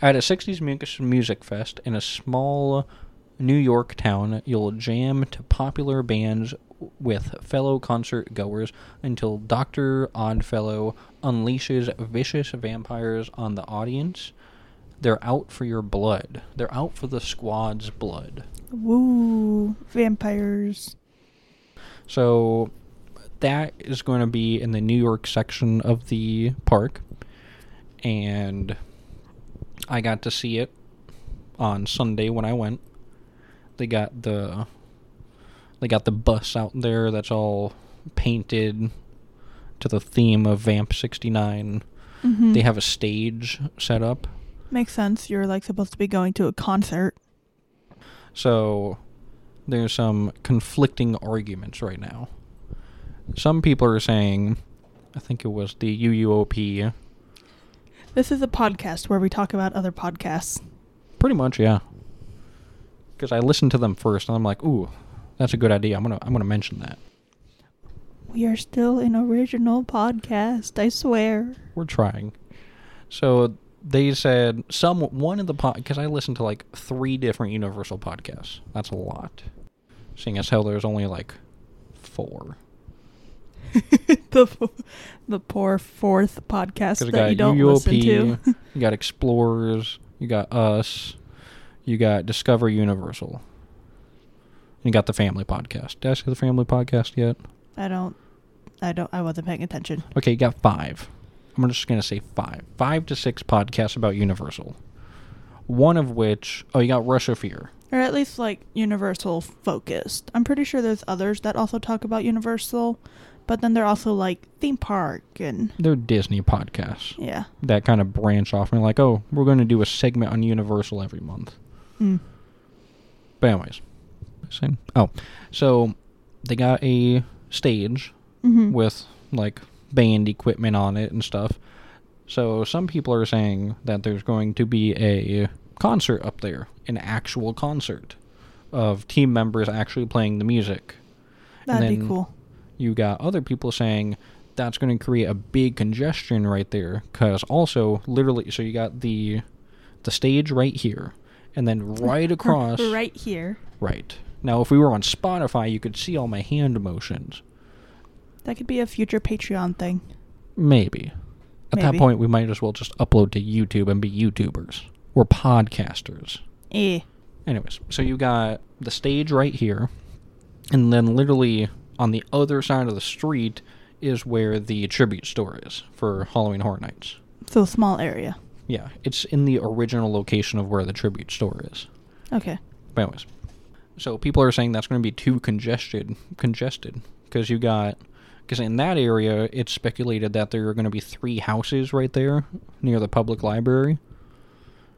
At a 60s mu- music fest in a small New York town, you'll jam to popular bands with fellow concert goers until Dr. Oddfellow unleashes vicious vampires on the audience. They're out for your blood. They're out for the squad's blood. Woo, vampires. So that is going to be in the New York section of the park. And I got to see it on Sunday when I went. They got the they got the bus out there that's all painted to the theme of Vamp 69. Mm-hmm. They have a stage set up. Makes sense. You're like supposed to be going to a concert. So there's some conflicting arguments right now. Some people are saying, I think it was the UUOP, This is a podcast where we talk about other podcasts. pretty much, yeah. Because I listened to them first, and I'm like, ooh, that's a good idea. I'm gonna I'm gonna mention that. We are still an original podcast, I swear. We're trying. So they said some one of the pod because I listened to like three different Universal podcasts. That's a lot. Seeing as how there's only like four. the the poor fourth podcast that got you don't listen to. You got Explorers, you got us, you got Discover Universal. And you got the Family Podcast. Did I say the Family Podcast yet? I don't I don't I wasn't paying attention. Okay, you got five. I'm just gonna say five. Five to six podcasts about Universal. One of which, oh, you got Rush of Fear. Or at least like Universal focused. I'm pretty sure there's others that also talk about Universal, but then they're also like theme park and They're Disney podcasts yeah. that kind of branch off and like, oh, we're going to do a segment on Universal every month. Mm. But anyways, saying, oh, so they got a stage hmm with like band equipment on it and stuff. So some people are saying that there's going to be a concert up there, an actual concert of team members actually playing the music. And That'd be cool. You got other people saying that's going to create a big congestion right there cuz also literally so you got the the stage right here and then right across right here. right. Now if we were on Spotify you could see all my hand motions. That could be a future Patreon thing. Maybe. At that point, we might as well just upload to YouTube and be YouTubers. We're podcasters. Eh. Anyways, so you got the stage right here, and then literally on the other side of the street is where the tribute store is for Halloween Horror Nights. So small area. Yeah, it's in the original location of where the tribute store is. Okay. But anyways, so people are saying that's going to be too congested, congested, because you got, because in that area it's speculated that there are going to be three houses right there near the public library,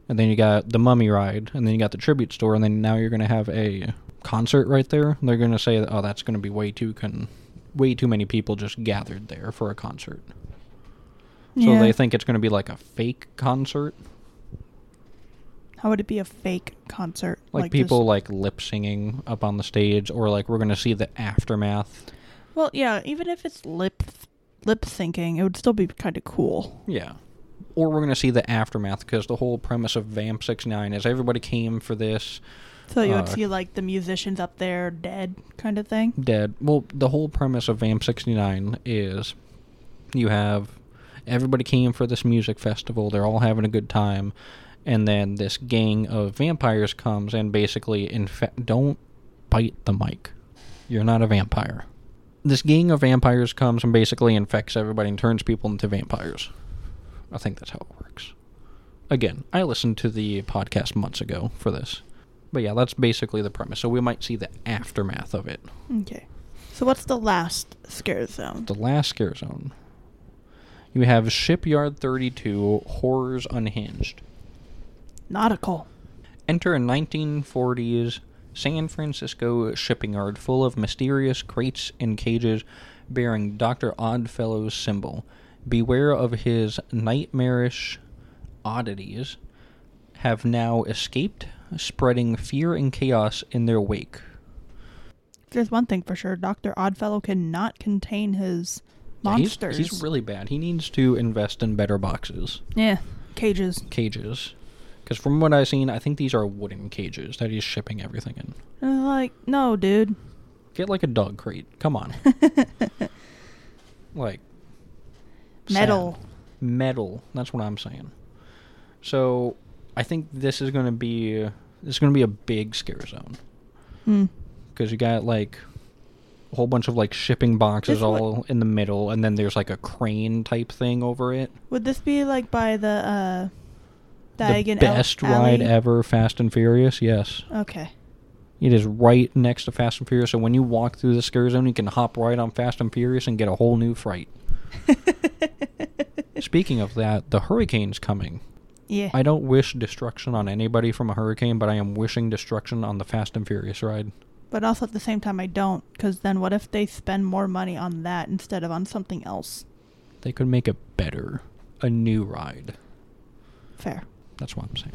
and then you got the mummy ride, and then you got the tribute store, and then now you're going to have a concert right there. They're going to say, that, oh, that's going to be way too con, way too many people just gathered there for a concert. So yeah. they think it's going to be like a fake concert. How would it be a fake concert? like, people just- like lip singing up on the stage or like we're gonna see the aftermath Well, yeah. Even if it's lip lip syncing, it would still be kind of cool. yeah or we're gonna see the aftermath because the whole premise of vamp 69 is everybody came for this So you would Uh, see like the musicians up there dead, kind of thing. dead well the whole premise of vamp 69 is you have everybody came for this music festival they're all having a good time and then this gang of vampires comes and basically infe- don't bite the mic you're not a vampire this gang of vampires comes and basically infects everybody and turns people into vampires i think that's how it works again i listened to the podcast months ago for this but yeah that's basically the premise so we might see the aftermath of it Okay. So what's the last scare zone? the last scare zone. You have Shipyard 32 Horrors Unhinged. Nautical. Enter a 1940s San Francisco shipping yard full of mysterious crates and cages bearing Dr. Oddfellow's symbol. Beware of his nightmarish oddities have now escaped, spreading fear and chaos in their wake. There's one thing for sure. Doctor Oddfellow cannot contain his Yeah, he's- monsters. He's, really bad. He needs to invest in better boxes. yeah. Cages. cages. Because from what I've seen, I think these are wooden cages that he's shipping everything in. And like, no, dude. Get like a dog crate. Come on. like Metal. sad. Metal. That's what I'm saying. So I think this is going to be this is going to be a big scare zone Hmm. because you got like a whole bunch of like shipping boxes This all in the middle, and then there's like a crane type thing over it. Would this be like by the uh Diagon the best ride ever, Fast and Furious. Yes. Okay. It is right next to Fast and Furious, so when you walk through the scare zone, you can hop right on Fast and Furious and get a whole new fright. Speaking of that, the hurricane's coming. Yeah. I don't wish destruction on anybody from a hurricane, but I am wishing destruction on the Fast and Furious ride. but also at the same time I don't cuz then what if they spend more money on that instead of on something else? They could make it better. A new ride. Fair. That's what I'm saying.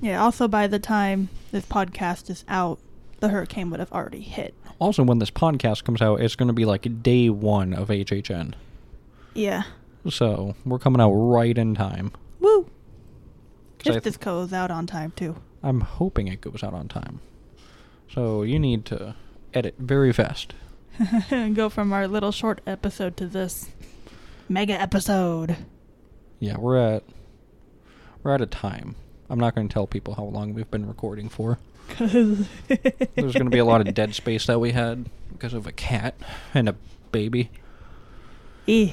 Yeah, also by the time this podcast is out, the hurricane would have already hit. Also, when this podcast comes out, it's going to be like day one of HHN. Yeah. So, we're coming out right in time. Woo. If this goes out on time too. I'm hoping it goes out on time. So, you need to edit very fast. Go from our little short episode to this mega episode. Yeah, we're at we're out of time. I'm not going to tell people how long we've been recording for. Cause There's going to be a lot of dead space that we had because of a cat and a baby. Eh.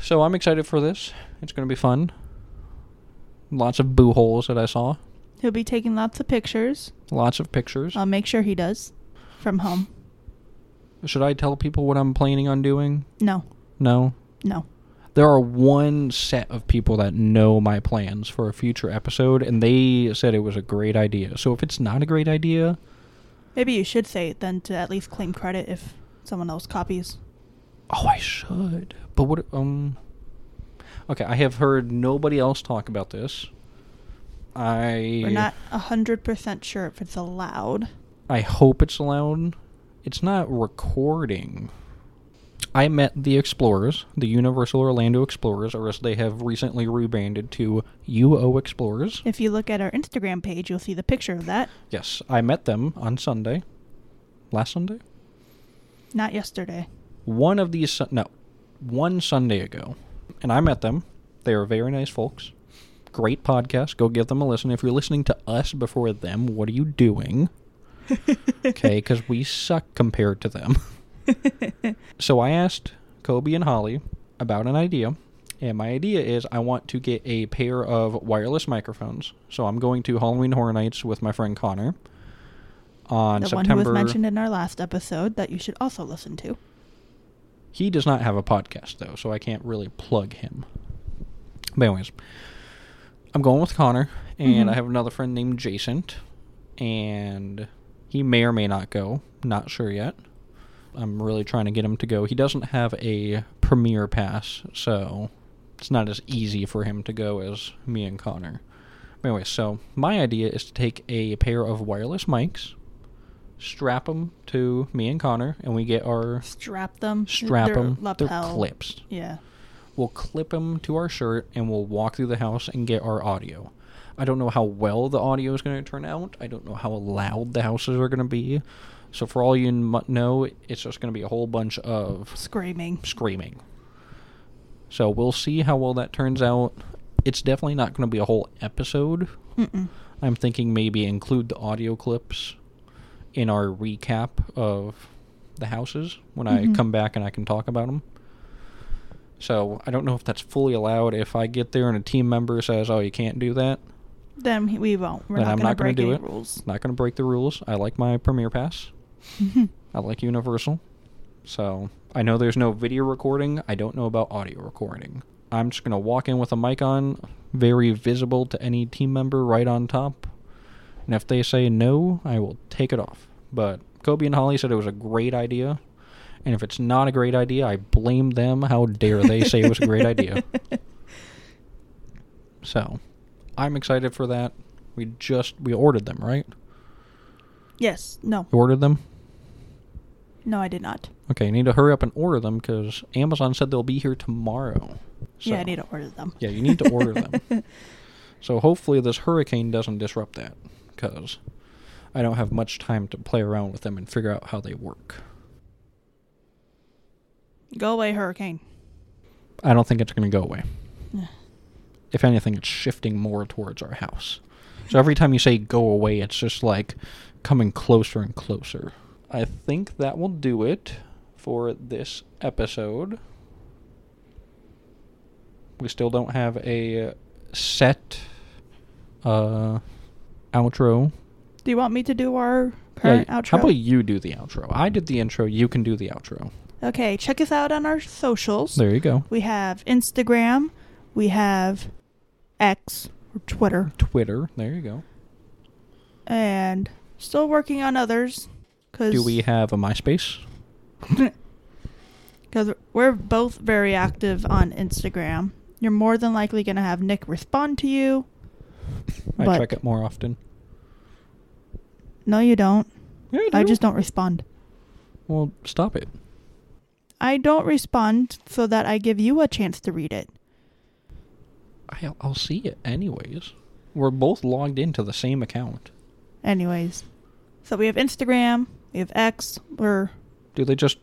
So I'm excited for this. It's going to be fun. Lots of boo holes that I saw. He'll be taking lots of pictures. Lots of pictures. I'll make sure he does. From home. Should I tell people what I'm planning on doing? No. No. No. There are one set of people that know my plans for a future episode, and they said it was a great idea. So if it's not a great idea, Maybe you should say it then to at least claim credit if someone else copies. Oh, I should. But what? Um. Okay, I have heard nobody else talk about this. I We're not a hundred percent sure if it's allowed. I hope it's allowed. It's not recording. I met the Explorers, the Universal Orlando Explorers, or as they have recently rebranded to UO Explorers. If you look at our Instagram page, you'll see the picture of that. Yes, I met them on Sunday. Last Sunday? Not yesterday. One of these, no, one Sunday ago. And I met them. They are very nice folks. Great podcast. Go give them a listen. If you're listening to us before them, what are you doing? okay, because we suck compared to them. so I asked Kobe and Holly about an idea. And my idea is I want to get a pair of wireless microphones. So I'm going to Halloween Horror Nights with my friend Connor on the September. one who was mentioned in our last episode that you should also listen to. He does not have a podcast though, so I can't really plug him. But anyways, I'm going with Connor, and Mhm. I have another friend named Jason, and he may or may not go. Not sure yet. I'm really trying to get him to go. He doesn't have a premiere pass, so it's not as easy for him to go as me and Connor. But anyway, so my idea is to take a pair of wireless mics, strap them to me and Connor, and we get our Strap them. strap them. They're clips. Yeah. We'll clip them to our shirt and we'll walk through the house and get our audio. I don't know how well the audio is going to turn out. I don't know how loud the houses are going to be. So for all you know, it's just going to be a whole bunch of Screaming. screaming. So we'll see how well that turns out. It's definitely not going to be a whole episode. Mm-mm. I'm thinking maybe include the audio clips in our recap of the houses when I Mhm. come back and I can talk about them. So I don't know if that's fully allowed. If I get there and a team member says, "Oh, you can't do that," Then we won't. We're Then not I'm going to not gonna break do it. rules. not going to break the rules. I like my Premiere Pass. I like Universal. So I know there's no video recording. I don't know about audio recording. I'm just going to walk in with a mic on, very visible to any team member right on top. And if they say no, I will take it off. But Kobe and Holly said it was a great idea. And if it's not a great idea, I blame them. How dare they say it was a great idea? So I'm excited for that. We just we ordered them, right? yes. No. You ordered them? No, I did not. Okay, you need to hurry up and order them because Amazon said they'll be here tomorrow. yeah, I need to order them. Yeah, you need to order them. So hopefully this hurricane doesn't disrupt that because I don't have much time to play around with them and figure out how they work. Go away, hurricane. I don't think it's going to go away. If anything, it's shifting more towards our house. So every time you say go away, it's just like coming closer and closer. I think that will do it for this episode. We still don't have a set uh outro. Do you want me to do our current Yeah, outro? How about you do the outro? I did the intro, you can do the outro. Okay, check us out on our socials. There you go. We have Instagram, we have X or Twitter, Twitter, there you go. and still working on others. Cause, Do we have a MySpace? Because we're both very active on Instagram. You're more than likely going to have Nick respond to you. I check it more often. No, you don't. Yeah, I do. just don't respond. Well, stop it. I don't respond so that I give you a chance to read it. I, I'll see it anyways. We're both logged into the same account. Anyways. So we have Instagram, we have X, we're Do they just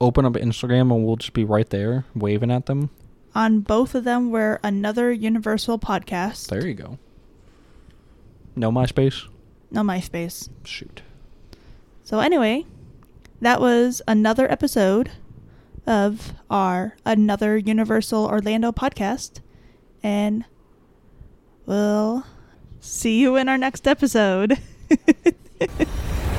open up Instagram and we'll just be right there waving at them? on both of them, we're another Universal podcast. There you go. No MySpace? No MySpace. Shoot. So anyway, that was another episode of our another Universal Orlando podcast, and we'll see you in our next episode.